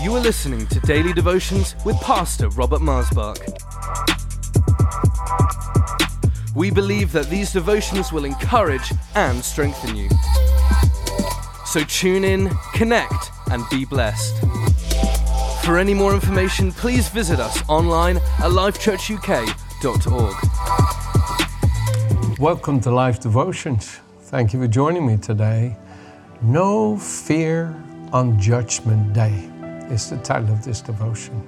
You are listening to Daily Devotions with Pastor Robert Maasbach. We believe that these devotions will encourage and strengthen you. So tune in, connect, and be blessed. For any more information, please visit us online at lifechurchuk.org. Welcome to Life Devotions. Thank you for joining me today. No Fear on Judgment Day is the title of this devotion.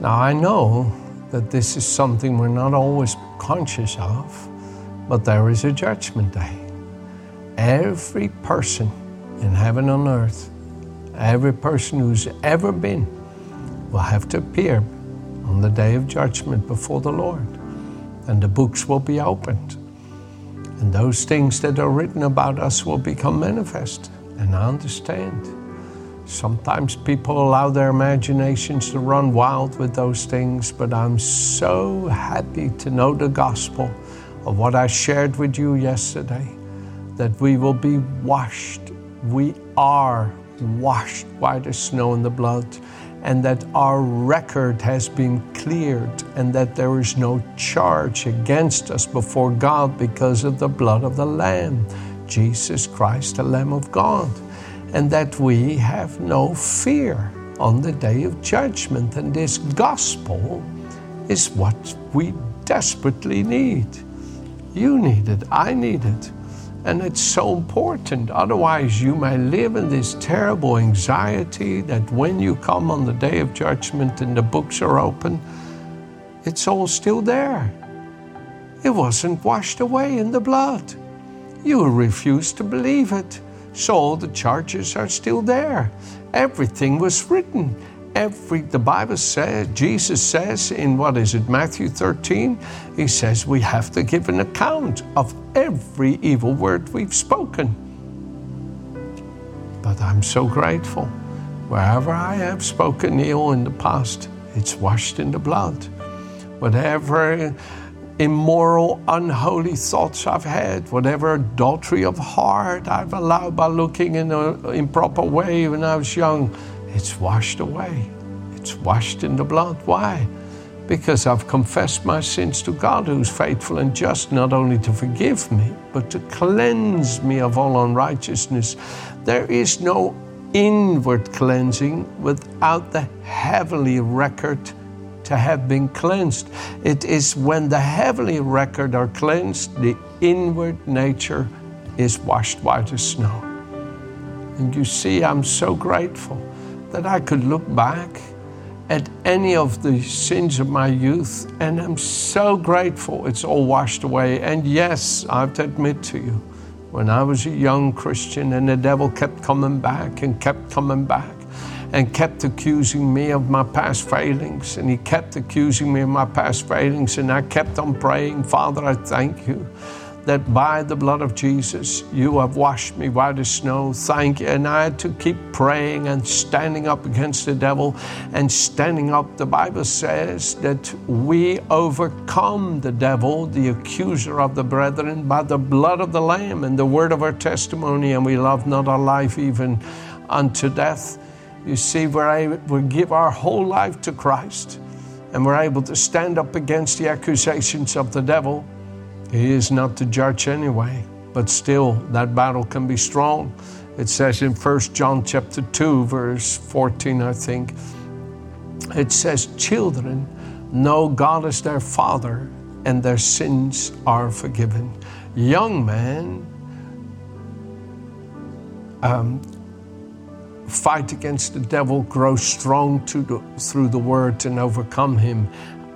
Now, I know that this is something we're not always conscious of, but there is a judgment day. Every person in heaven and earth, every person who's ever been, will have to appear on the day of judgment before the Lord, and the books will be opened. And those things that are written about us will become manifest. And I understand. Sometimes people allow their imaginations to run wild with those things, but I'm so happy to know the gospel of what I shared with you yesterday that we will be washed. We are washed white as snow in the blood, and that our record has been cleared, and that there is no charge against us before God because of the blood of the Lamb, Jesus Christ, the Lamb of God and that we have no fear on the day of judgment. And this gospel is what we desperately need. You need it, I need it. And it's so important. Otherwise, you may live in this terrible anxiety that when you come on the day of judgment and the books are open, it's all still there. It wasn't washed away in the blood. You refuse to believe it. So the charges are still there. Everything was written. Every the Bible says, Jesus says in what is it, Matthew 13, he says we have to give an account of every evil word we've spoken. But I'm so grateful. Wherever I have spoken ill in the past, it's washed in the blood. Whatever immoral, unholy thoughts I've had, whatever adultery of heart I've allowed by looking in an improper way when I was young, it's washed away. It's washed in the blood. Why? Because I've confessed my sins to God, who's faithful and just, not only to forgive me, but to cleanse me of all unrighteousness. There is no inward cleansing without the heavenly record to have been cleansed. It is when the heavenly record are cleansed, the inward nature is washed white as snow. And you see, I'm so grateful that I could look back at any of the sins of my youth, and I'm so grateful it's all washed away. And yes, I have to admit to you, when I was a young Christian and the devil kept coming back and kept coming back, and kept accusing me of my past failings. And he kept accusing me of my past failings. And I kept on praying, Father, I thank you that by the blood of Jesus, you have washed me white as snow. Thank you. And I had to keep praying and standing up against the devil and standing up. The Bible says that we overcome the devil, the accuser of the brethren, by the blood of the Lamb and the word of our testimony. And we love not our life even unto death. You see, we're able to give our whole life to Christ and we're able to stand up against the accusations of the devil. He is not to judge anyway, but still that battle can be strong. It says in 1 John chapter 2 verse 14 I think it says children know God is their father and their sins are forgiven. Young men um, fight against the devil, grow strong through the word and overcome him.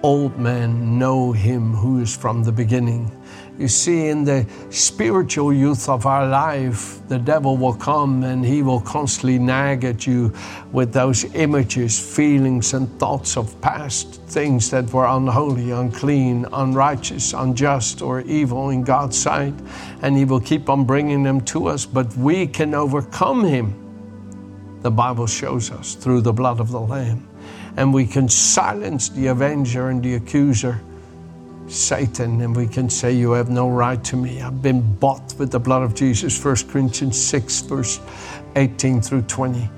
Old men know him who is from the beginning. You see, in the spiritual youth of our life, the devil will come and he will constantly nag at you with those images, feelings, and thoughts of past things that were unholy, unclean, unrighteous, unjust, or evil in God's sight. And he will keep on bringing them to us, but we can overcome him the Bible shows us, through the blood of the Lamb. And we can silence the avenger and the accuser, Satan, and we can say, You have no right to me. I've been bought with the blood of Jesus. 1 Corinthians 6, verse 18 through 20.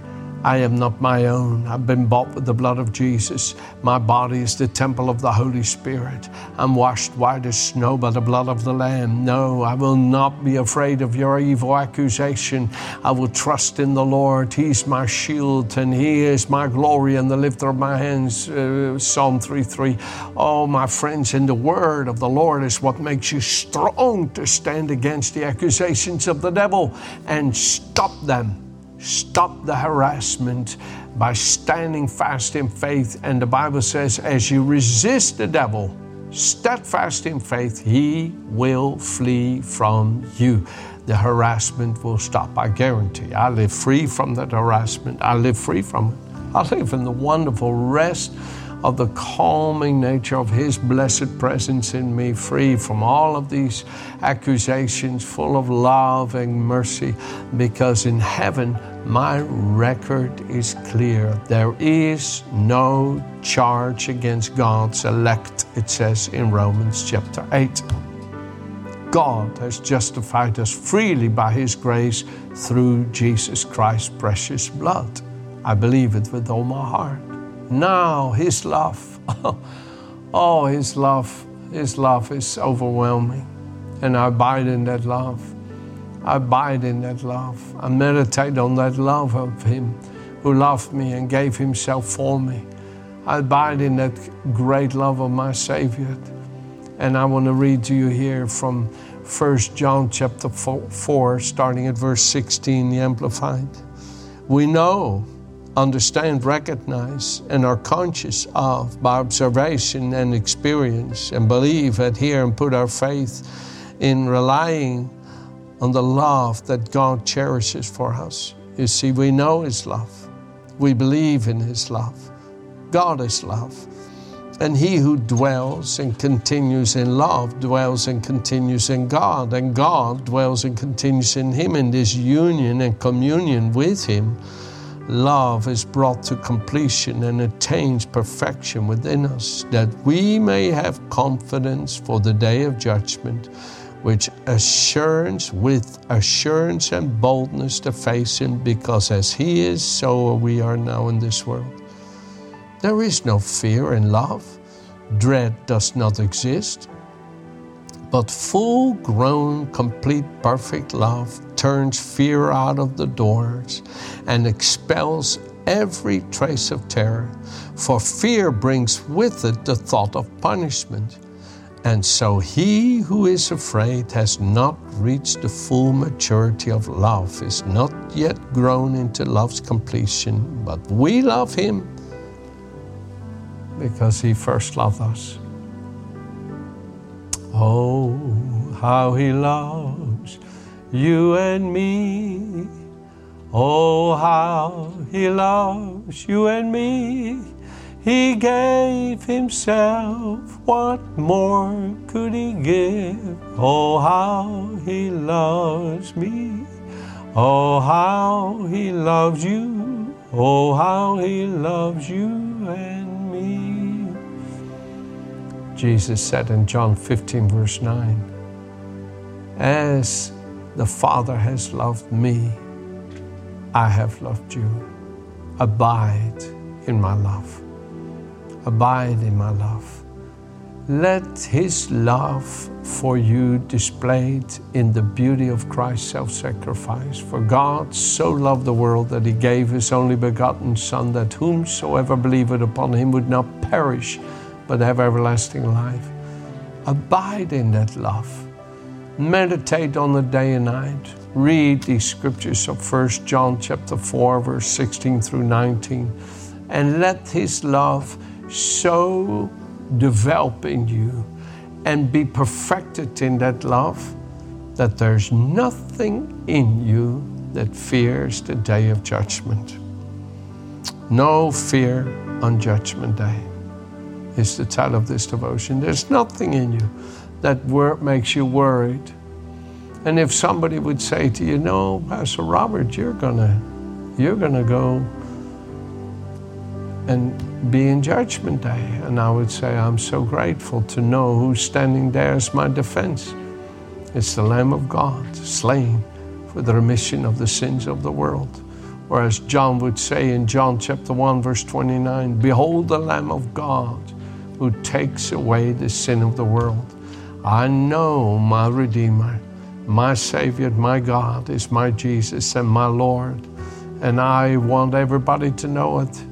I am not my own. I've been bought with the blood of Jesus. My body is the temple of the Holy Spirit. I'm washed white as snow by the blood of the Lamb. No, I will not be afraid of your evil accusation. I will trust in the Lord. He's my shield and He is my glory and the lifter of my hands. Uh, Psalm 3 3. Oh, my friends, in the word of the Lord is what makes you strong to stand against the accusations of the devil and stop them stop the harassment by standing fast in faith. And the Bible says, as you resist the devil, steadfast in faith, he will flee from you. The harassment will stop, I guarantee. I live free from that harassment. I live free from it. I live in the wonderful rest of the calming nature of His blessed presence in me, free from all of these accusations, full of love and mercy, because in heaven my record is clear. There is no charge against God's elect, it says in Romans chapter 8. God has justified us freely by His grace through Jesus Christ's precious blood. I believe it with all my heart. Now, His love, oh, His love, His love is overwhelming. And I abide in that love. I abide in that love. I meditate on that love of Him who loved me and gave Himself for me. I abide in that great love of my Savior. And I want to read to you here from 1 John chapter 4, starting at verse 16, the Amplified. We know understand, recognize, and are conscious of by observation and experience, and believe, adhere, and put our faith in relying on the love that God cherishes for us. You see, we know His love, we believe in His love. God is love. And he who dwells and continues in love dwells and continues in God, and God dwells and continues in him in this union and communion with him love is brought to completion and attains perfection within us, that we may have confidence for the day of judgment, which assurance with assurance and boldness to face him, because as he is, so are we are now in this world. There is no fear in love. Dread does not exist. But full grown, complete, perfect love turns fear out of the doors and expels every trace of terror. For fear brings with it the thought of punishment. And so he who is afraid has not reached the full maturity of love, is not yet grown into love's completion. But we love him because he first loved us. Oh, how he loves you and me. Oh, how he loves you and me. He gave himself, what more could he give? Oh, how he loves me. Oh, how he loves you. Oh, how he loves you and me. Jesus said in John 15, verse 9, As the Father has loved me, I have loved you. Abide in my love. Abide in my love. Let His love for you displayed in the beauty of Christ's self sacrifice. For God so loved the world that He gave His only begotten Son, that whomsoever believeth upon Him would not perish but have everlasting life. Abide in that love. Meditate on the day and night. Read these scriptures of 1 John chapter 4, verse 16 through 19, and let his love so develop in you and be perfected in that love that there's nothing in you that fears the day of judgment. No fear on Judgment Day is the title of this devotion. There's nothing in you that wor- makes you worried. And if somebody would say to you, "No, Pastor Robert, you're gonna, you're gonna go and be in Judgment Day," and I would say, "I'm so grateful to know who's standing there as my defense. It's the Lamb of God, slain for the remission of the sins of the world." Or as John would say in John chapter 1, verse 29 Behold the Lamb of God who takes away the sin of the world. I know my Redeemer, my Savior, my God is my Jesus and my Lord. And I want everybody to know it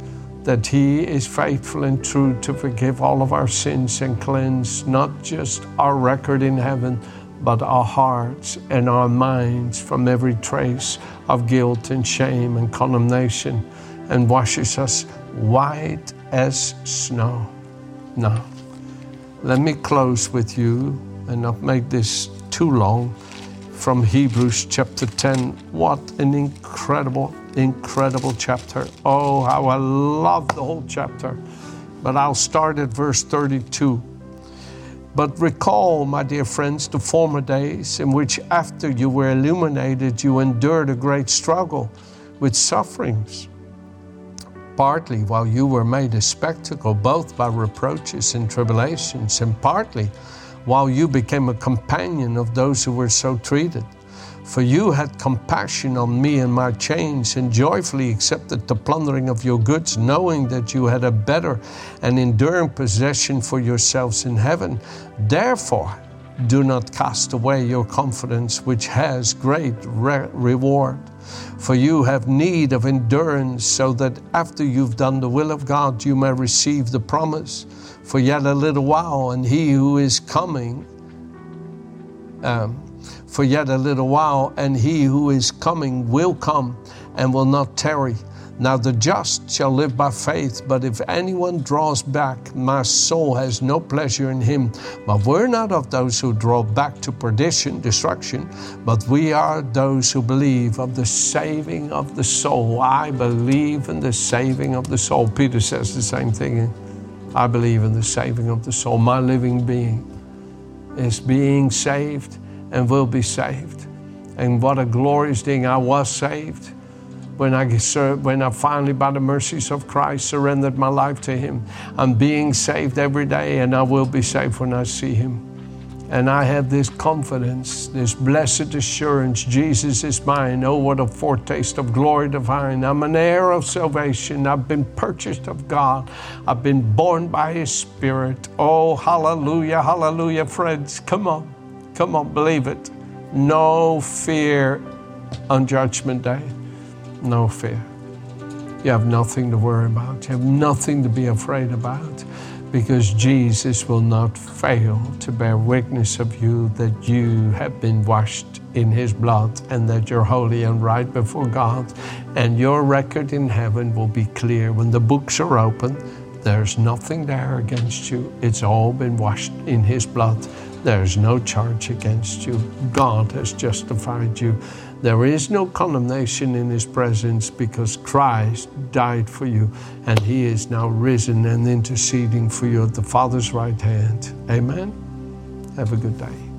that He is faithful and true to forgive all of our sins and cleanse not just our record in heaven, but our hearts and our minds from every trace of guilt and shame and condemnation and washes us white as snow. Now, let me close with you and not make this too long from Hebrews chapter 10. What an incredible incredible chapter. Oh, how I love the whole chapter. But I'll start at verse 32. But recall, my dear friends, the former days in which, after you were illuminated, you endured a great struggle with sufferings, partly while you were made a spectacle, both by reproaches and tribulations, and partly while you became a companion of those who were so treated. For you had compassion on me and my chains, and joyfully accepted the plundering of your goods, knowing that you had a better and enduring possession for yourselves in heaven. Therefore, do not cast away your confidence, which has great re- reward. For you have need of endurance, so that after you've done the will of God, you may receive the promise. For yet a little while, and he who is coming, um, for yet a little while, and he who is coming will come and will not tarry. Now the just shall live by faith, but if anyone draws back, my soul has no pleasure in him. But we're not of those who draw back to perdition, destruction, but we are those who believe of the saving of the soul. I believe in the saving of the soul. Peter says the same thing. I believe in the saving of the soul. My living being is being saved and will be saved. And what a glorious thing I was saved when I, when I finally, by the mercies of Christ, surrendered my life to Him. I'm being saved every day, and I will be saved when I see Him. And I have this confidence, this blessed assurance Jesus is mine. Oh, what a foretaste of glory divine. I'm an heir of salvation. I've been purchased of God. I've been born by His Spirit. Oh, hallelujah, hallelujah, friends. Come on. Come on, believe it. No fear on Judgment Day. No fear. You have nothing to worry about. You have nothing to be afraid about because Jesus will not fail to bear witness of you that you have been washed in His blood and that you're holy and right before God. And your record in heaven will be clear. When the books are open, there's nothing there against you. It's all been washed in His blood. There's no charge against you. God has justified you. There is no condemnation in His presence because Christ died for you and He is now risen and interceding for you at the Father's right hand. Amen. Have a good day.